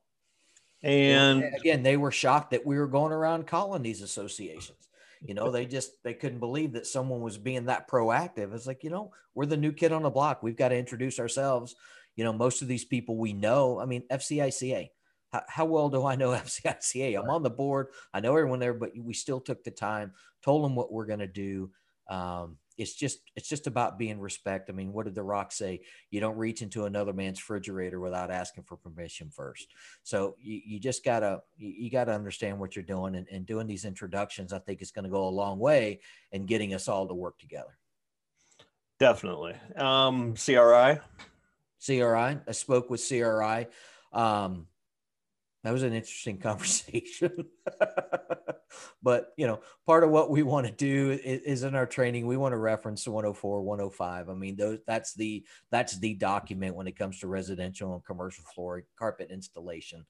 And again, they were shocked that we were going around calling these associations. You know, they just they couldn't believe that someone was being that proactive. It's like you know, we're the new kid on the block. We've got to introduce ourselves. You know, most of these people we know. I mean, FCICA how, how well do I know FCICA? I'm on the board. I know everyone there, but we still took the time, told them what we're going to do. Um, it's just it's just about being respect. I mean, what did the rock say? You don't reach into another man's refrigerator without asking for permission first. So you, you just gotta you, gotta understand what you're doing and, and doing these introductions. I think is going to go a long way in getting us all to work together. Definitely. Um, CRI. CRI. I spoke with CRI. Um, that was an interesting conversation. but, you know, part of what we want to do is, is, in our training, we want to reference 104, 105. I mean, those that's the that's the document when it comes to residential and commercial floor carpet installation.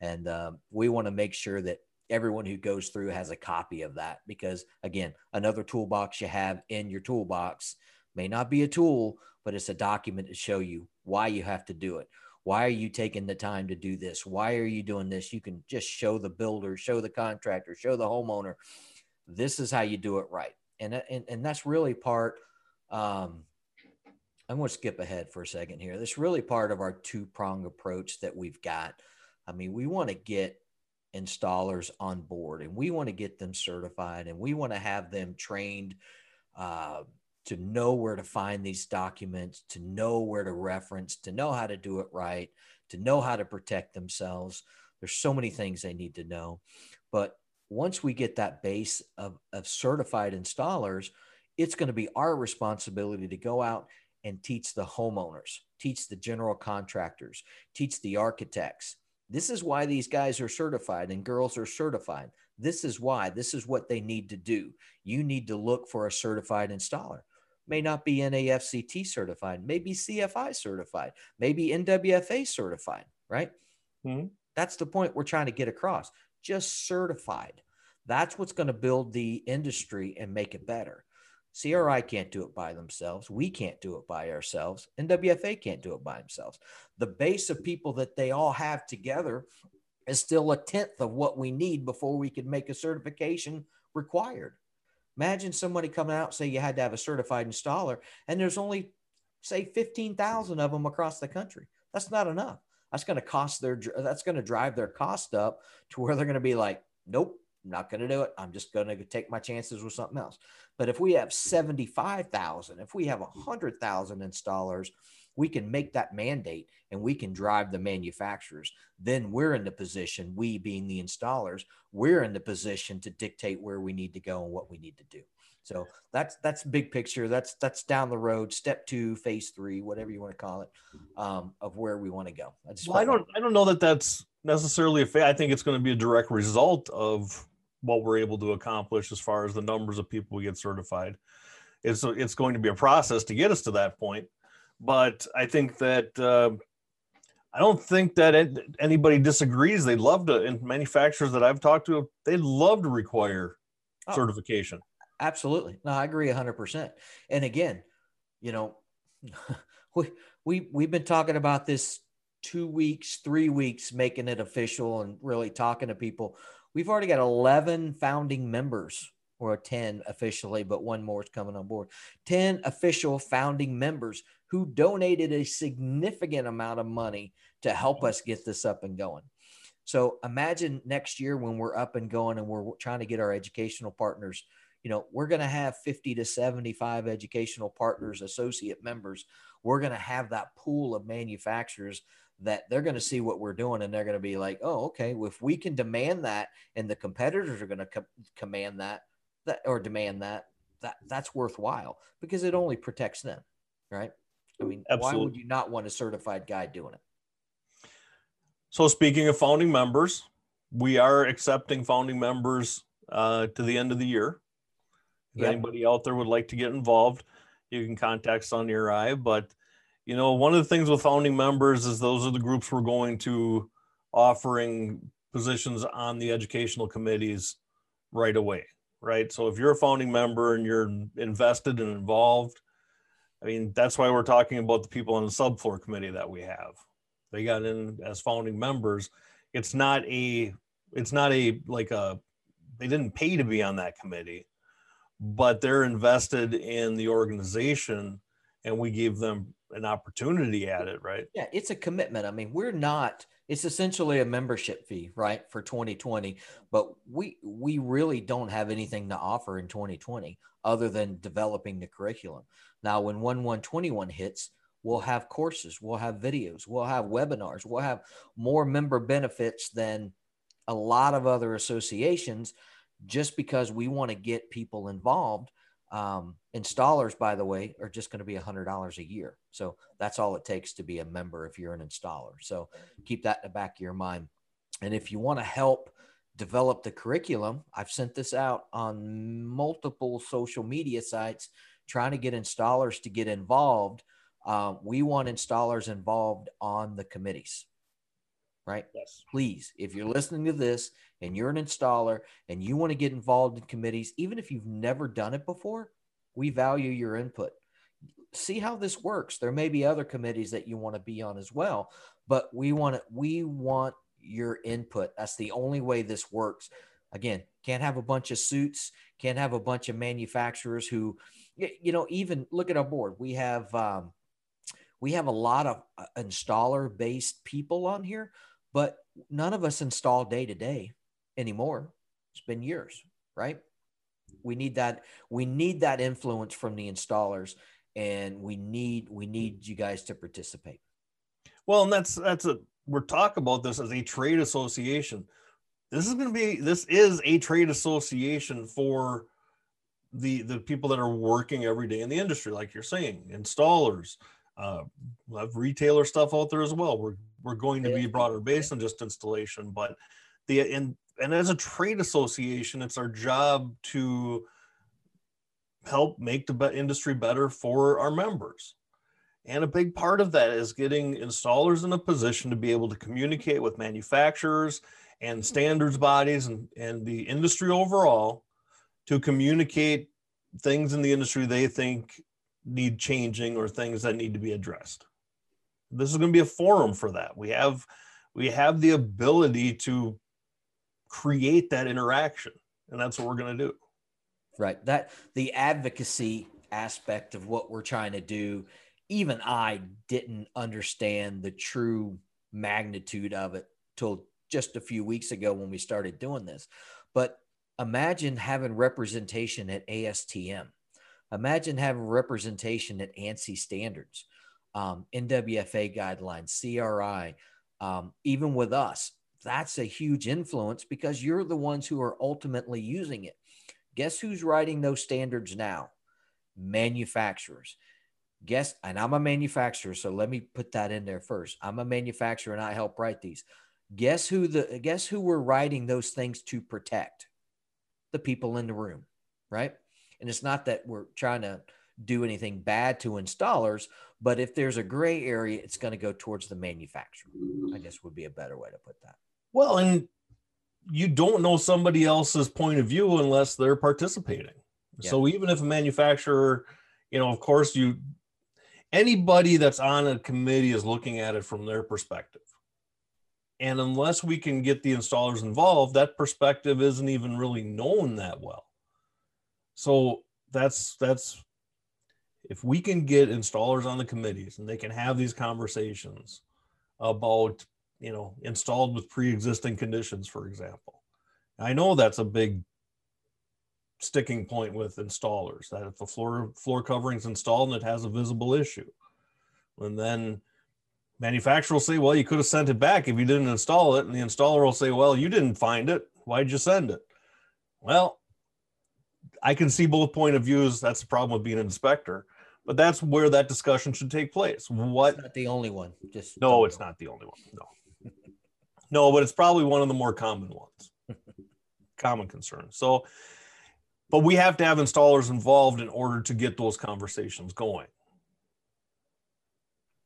And um, we want to make sure that everyone who goes through has a copy of that because, again, another toolbox you have in your toolbox may not be a tool, but it's a document to show you why you have to do it. Why are you taking the time to do this? Why are you doing this? You can just show the builder, show the contractor, show the homeowner. This is how you do it right. And, and, and that's really part. Um, I'm going to skip ahead for a second here. That's really part of our two prong approach that we've got. I mean, we want to get installers on board and we want to get them certified and we want to have them trained uh, to know where to find these documents, to know where to reference, to know how to do it right, to know how to protect themselves. There's so many things they need to know. But once we get that base of, of certified installers, it's going to be our responsibility to go out and teach the homeowners, teach the general contractors, teach the architects. This is why these guys are certified and girls are certified. This is why. This is what they need to do. You need to look for a certified installer may not be NAFCT certified, maybe CFI certified, maybe NWFA certified, right? Mm-hmm. That's the point we're trying to get across. Just certified. That's what's going to build the industry and make it better. CRI can't do it by themselves. We can't do it by ourselves. NWFA can't do it by themselves. The base of people that they all have together is still a tenth of what we need before we can make a certification required. Imagine somebody coming out, say you had to have a certified installer, and there's only, say, 15,000 of them across the country. That's not enough. That's going to cost their, that's going to drive their cost up to where they're going to be like, nope, not going to do it. I'm just going to take my chances with something else. But if we have 75,000, if we have 100,000 installers, we can make that mandate and we can drive the manufacturers. Then we're in the position, we being the installers, we're in the position to dictate where we need to go and what we need to do. So that's that's big picture. That's that's down the road, step two, phase three, whatever you want to call it, um, of where we want to go. I well, I don't I don't know that that's necessarily a fa- I think it's going to be a direct result of what we're able to accomplish as far as the numbers of people we get certified. It's it's going to be a process to get us to that point but I think that uh, I don't think that anybody disagrees. They'd love to, and manufacturers that I've talked to, they'd love to require oh, certification. Absolutely, no, I agree hundred percent. And again, you know, we we we've been talking about this two weeks, three weeks, making it official and really talking to people. We've already got eleven founding members or 10 officially, but one more is coming on board. 10 official founding members who donated a significant amount of money to help us get this up and going. So imagine next year when we're up and going and we're trying to get our educational partners, you know, we're going to have 50 to 75 educational partners, associate members. We're going to have that pool of manufacturers that they're going to see what we're doing and they're going to be like, oh, okay, well, if we can demand that and the competitors are going to co- command that, that or demand that, that that's worthwhile because it only protects them, right? I mean, Absolutely. why would you not want a certified guy doing it? So, speaking of founding members, we are accepting founding members uh, to the end of the year. If yep. anybody out there would like to get involved, you can contact Sonny or I. But, you know, one of the things with founding members is those are the groups we're going to offering positions on the educational committees right away, right? So if you're a founding member and you're invested and involved, I mean, that's why we're talking about the people on the subfloor committee that we have. They got in as founding members. It's not a, it's not a like a, they didn't pay to be on that committee, but they're invested in the organization and we gave them an opportunity at it, right? Yeah, it's a commitment. I mean, we're not, it's essentially a membership fee, right, for 2020, but we we really don't have anything to offer in 2020 other than developing the curriculum. Now, when 1121 hits, we'll have courses, we'll have videos, we'll have webinars, we'll have more member benefits than a lot of other associations just because we want to get people involved. Um, installers, by the way, are just going to be $100 a year. So that's all it takes to be a member if you're an installer. So keep that in the back of your mind. And if you want to help develop the curriculum, I've sent this out on multiple social media sites trying to get installers to get involved. Uh, we want installers involved on the committees, right? Yes. Please, if you're listening to this and you're an installer and you want to get involved in committees, even if you've never done it before, we value your input. See how this works. There may be other committees that you want to be on as well, but we want to, we want your input. That's the only way this works. Again, can't have a bunch of suits, can't have a bunch of manufacturers who, you know, even look at our board. We have um, we have a lot of uh, installer based people on here, but none of us install day to day anymore. It's been years, right? We need that. We need that influence from the installers, and we need we need you guys to participate. Well, and that's that's a we're talking about this as a trade association. This is going to be this is a trade association for the the people that are working every day in the industry, like you're saying, installers. Uh, we have retailer stuff out there as well. We're we're going to be broader based than just installation, but the and and as a trade association, it's our job to help make the industry better for our members. And a big part of that is getting installers in a position to be able to communicate with manufacturers and standards bodies and, and the industry overall to communicate things in the industry they think need changing or things that need to be addressed. This is going to be a forum for that. We have we have the ability to create that interaction and that's what we're going to do. Right. That the advocacy aspect of what we're trying to do even I didn't understand the true magnitude of it till just a few weeks ago when we started doing this. But imagine having representation at ASTM. Imagine having representation at ANSI standards, um, NWFA guidelines, CRI, um, even with us. That's a huge influence because you're the ones who are ultimately using it. Guess who's writing those standards now? Manufacturers guess and i'm a manufacturer so let me put that in there first i'm a manufacturer and i help write these guess who the guess who we're writing those things to protect the people in the room right and it's not that we're trying to do anything bad to installers but if there's a gray area it's going to go towards the manufacturer i guess would be a better way to put that well and you don't know somebody else's point of view unless they're participating yeah. so even if a manufacturer you know of course you anybody that's on a committee is looking at it from their perspective. And unless we can get the installers involved, that perspective isn't even really known that well. So that's that's if we can get installers on the committees and they can have these conversations about, you know, installed with pre-existing conditions, for example. I know that's a big sticking point with installers that if the floor floor coverings installed and it has a visible issue and then manufacturer will say well you could have sent it back if you didn't install it and the installer will say well you didn't find it. Why'd you send it? Well i can see both point of views. That's the problem with being an inspector. But that's where that discussion should take place. What it's not the only one. Just no it's not the only one. No. No but it's probably one of the more common ones. Common concerns so but we have to have installers involved in order to get those conversations going.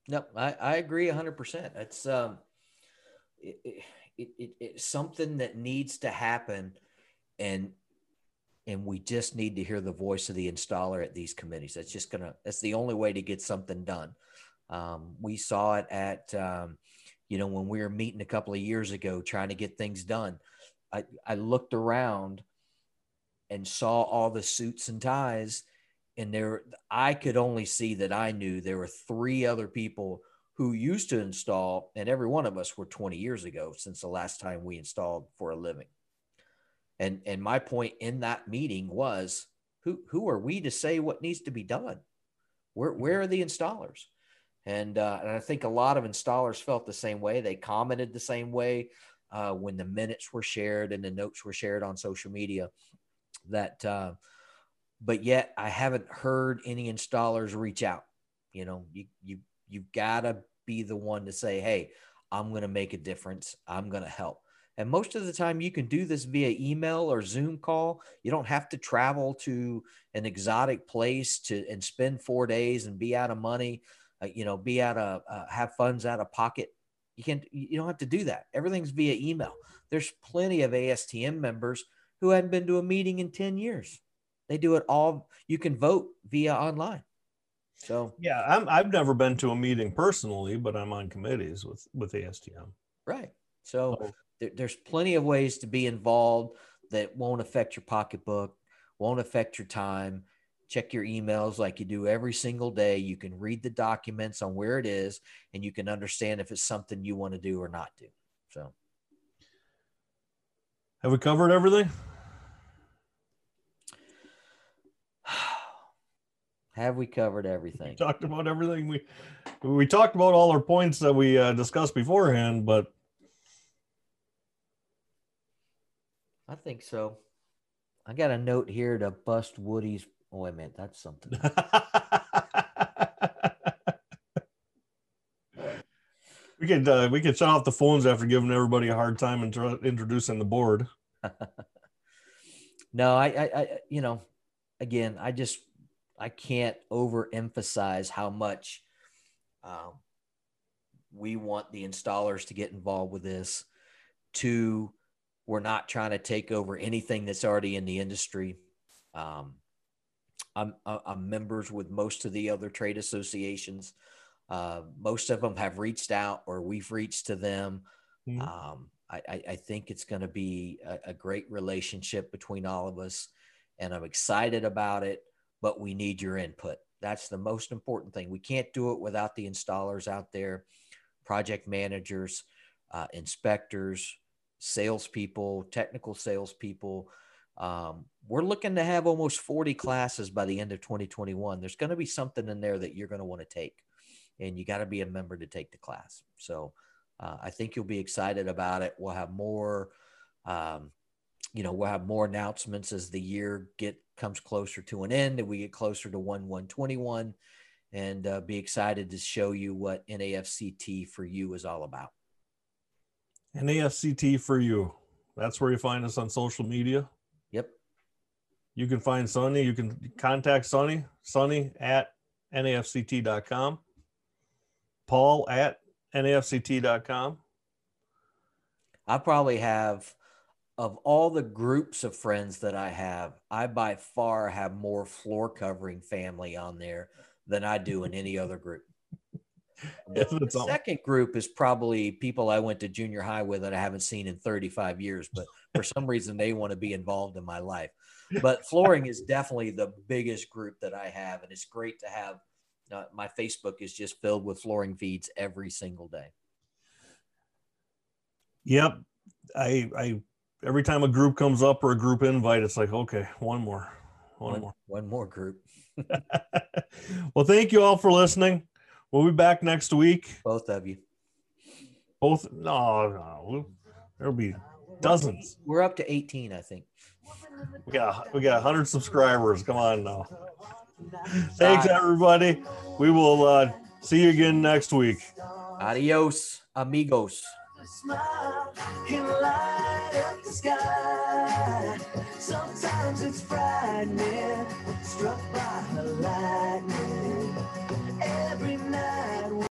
No, I, I agree 100%. It's um, it, it, it, it's something that needs to happen, and and we just need to hear the voice of the installer at these committees. That's just gonna. That's the only way to get something done. Um, we saw it at, um, you know, when we were meeting a couple of years ago trying to get things done. I I looked around and saw all the suits and ties and there i could only see that i knew there were three other people who used to install and every one of us were 20 years ago since the last time we installed for a living. And and my point in that meeting was who who are we to say what needs to be done? Where where are the installers? And uh, and i think a lot of installers felt the same way. They commented the same way uh, when the minutes were shared and the notes were shared on social media that uh, but yet I haven't heard any installers reach out. You know, you you you've got to be the one to say, "Hey, I'm going to make a difference. I'm going to help." And most of the time, you can do this via email or Zoom call. You don't have to travel to an exotic place to and spend four days and be out of money. Uh, you know, be out of uh, have funds out of pocket. You can't. You don't have to do that. Everything's via email. There's plenty of ASTM members who hadn't been to a meeting in ten years. They do it all. You can vote via online. So yeah, I'm, I've never been to a meeting personally, but I'm on committees with with ASTM. Right. So there, there's plenty of ways to be involved that won't affect your pocketbook, won't affect your time. Check your emails like you do every single day. You can read the documents on where it is, and you can understand if it's something you want to do or not do. So, have we covered everything? Have we covered everything? We talked about everything. We we talked about all our points that we uh, discussed beforehand, but I think so. I got a note here to bust Woody's. Oh, wait a minute, that's something. we could uh, we could shut off the phones after giving everybody a hard time and introducing the board. no, I, I, I, you know, again, I just I can't overemphasize how much um, we want the installers to get involved with this. To we're not trying to take over anything that's already in the industry. Um, I'm, I'm members with most of the other trade associations. Uh, most of them have reached out or we've reached to them. Mm-hmm. Um, I, I, think it's going to be a, a, great relationship between all of us, and I'm excited about it but we need your input. That's the most important thing. We can't do it without the installers out there, project managers, uh, inspectors, salespeople, technical salespeople. Um, we're looking to have almost 40 classes by the end of 2021. There's going to be something in there that you're going to want to take, and you got to be a member to take the class. So uh, I think you'll be excited about it. We'll have more. Um, you know, we'll have more announcements as the year get comes closer to an end and we get closer to 1 121 and uh, be excited to show you what NAFCT for you is all about. NAFCT for you. That's where you find us on social media. Yep. You can find Sonny. You can contact Sonny, Sonny at NAFCT.com, Paul at NAFCT.com. I probably have of all the groups of friends that I have, I by far have more floor covering family on there than I do in any other group. The, second group is probably people I went to junior high with that I haven't seen in 35 years, but for some reason they want to be involved in my life. But flooring is definitely the biggest group that I have, and it's great to have. Uh, my Facebook is just filled with flooring feeds every single day. Yep, I I every time a group comes up or a group invite, it's like, okay, one more, one, one more, one more group. well, thank you all for listening. We'll be back next week. Both of you. Both? No, no. There'll be dozens. We're up to 18, I think. We got we got 100 subscribers. Come on now. Thanks, everybody. We will uh, see you again next week. Adios, amigos sky. Sometimes it's frightening, struck by the lightning.